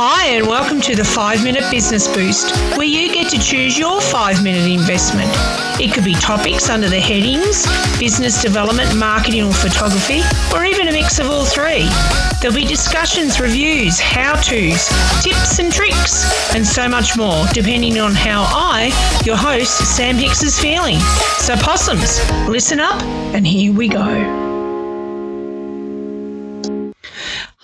Hi, and welcome to the 5 Minute Business Boost, where you get to choose your 5 minute investment. It could be topics under the headings business development, marketing, or photography, or even a mix of all three. There'll be discussions, reviews, how to's, tips and tricks, and so much more, depending on how I, your host, Sam Hicks, is feeling. So, possums, listen up, and here we go.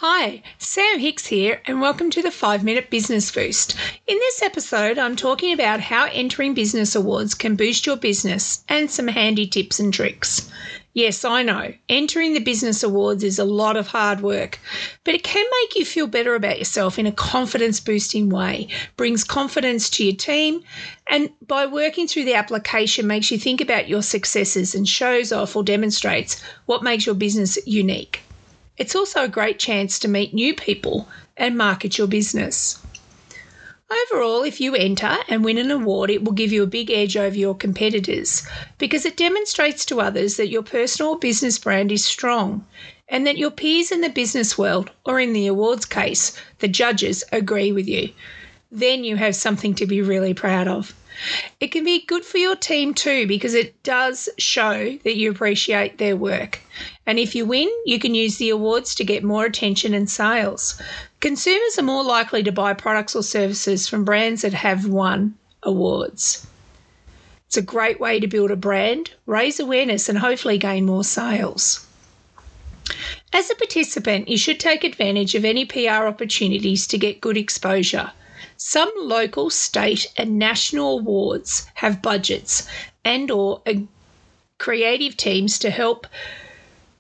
Hi, Sam Hicks here, and welcome to the 5 Minute Business Boost. In this episode, I'm talking about how entering business awards can boost your business and some handy tips and tricks. Yes, I know, entering the business awards is a lot of hard work, but it can make you feel better about yourself in a confidence boosting way, brings confidence to your team, and by working through the application, makes you think about your successes and shows off or demonstrates what makes your business unique. It's also a great chance to meet new people and market your business. Overall, if you enter and win an award, it will give you a big edge over your competitors because it demonstrates to others that your personal or business brand is strong and that your peers in the business world, or in the awards case, the judges, agree with you. Then you have something to be really proud of. It can be good for your team too because it does show that you appreciate their work. And if you win, you can use the awards to get more attention and sales. Consumers are more likely to buy products or services from brands that have won awards. It's a great way to build a brand, raise awareness, and hopefully gain more sales. As a participant, you should take advantage of any PR opportunities to get good exposure. Some local, state, and national awards have budgets and or creative teams to help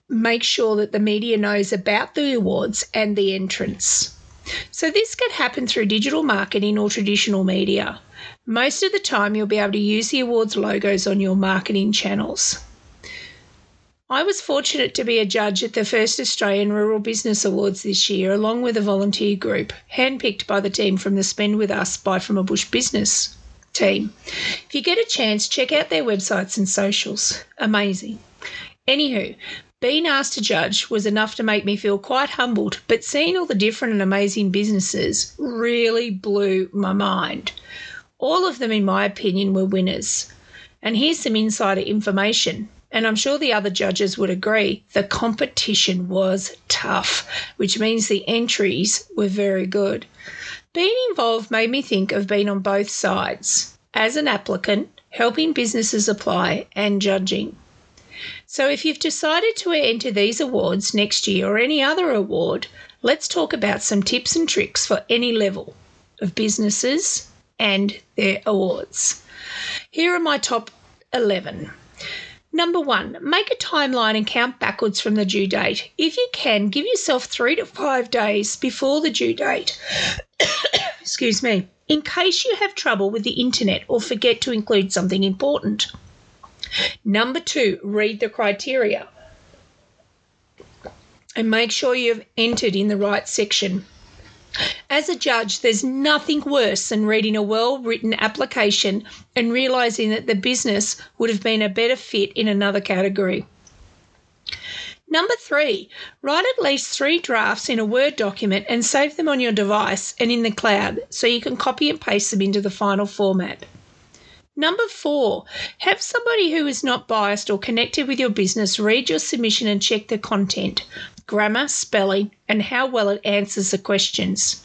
make sure that the media knows about the awards and the entrants. So this can happen through digital marketing or traditional media. Most of the time you'll be able to use the awards logos on your marketing channels. I was fortunate to be a judge at the first Australian Rural Business Awards this year, along with a volunteer group, handpicked by the team from the Spend With Us Buy From a Bush business team. If you get a chance, check out their websites and socials. Amazing. Anywho, being asked to judge was enough to make me feel quite humbled, but seeing all the different and amazing businesses really blew my mind. All of them, in my opinion, were winners. And here's some insider information and I'm sure the other judges would agree, the competition was tough, which means the entries were very good. Being involved made me think of being on both sides as an applicant, helping businesses apply, and judging. So, if you've decided to enter these awards next year or any other award, let's talk about some tips and tricks for any level of businesses and their awards. Here are my top 11. Number one, make a timeline and count backwards from the due date. If you can, give yourself three to five days before the due date. Excuse me. In case you have trouble with the internet or forget to include something important. Number two, read the criteria and make sure you've entered in the right section. As a judge, there's nothing worse than reading a well written application and realising that the business would have been a better fit in another category. Number three, write at least three drafts in a Word document and save them on your device and in the cloud so you can copy and paste them into the final format. Number four, have somebody who is not biased or connected with your business read your submission and check the content grammar, spelling, and how well it answers the questions.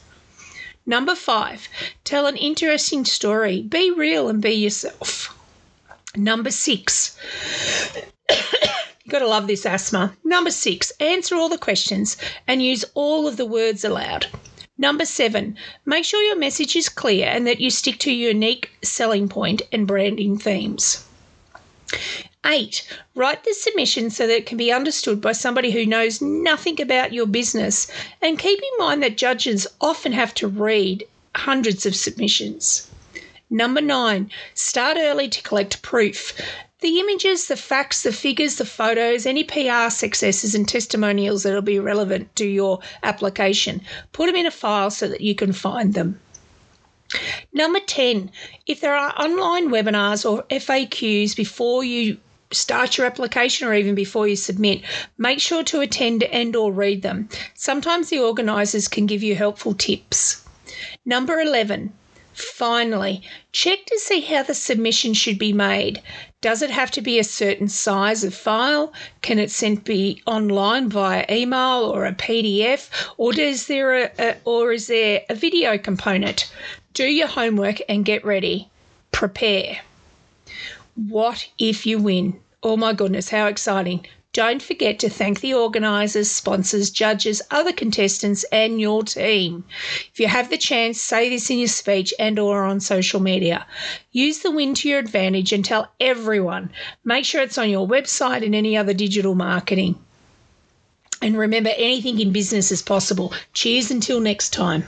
Number five, tell an interesting story. Be real and be yourself. Number six, you got to love this asthma. Number six, answer all the questions and use all of the words allowed. Number seven, make sure your message is clear and that you stick to your unique selling point and branding themes. Eight, write the submission so that it can be understood by somebody who knows nothing about your business. And keep in mind that judges often have to read hundreds of submissions. Number nine, start early to collect proof. The images, the facts, the figures, the photos, any PR successes and testimonials that will be relevant to your application. Put them in a file so that you can find them. Number 10, if there are online webinars or FAQs before you start your application or even before you submit, make sure to attend and or read them. Sometimes the organisers can give you helpful tips. Number 11. Finally, check to see how the submission should be made. Does it have to be a certain size of file? Can it sent be online via email or a PDF? Or does there a, a, or is there a video component? Do your homework and get ready. Prepare. What if you win? Oh my goodness, how exciting! Don't forget to thank the organisers, sponsors, judges, other contestants, and your team. If you have the chance, say this in your speech and or on social media. Use the win to your advantage and tell everyone. Make sure it's on your website and any other digital marketing. And remember, anything in business is possible. Cheers until next time.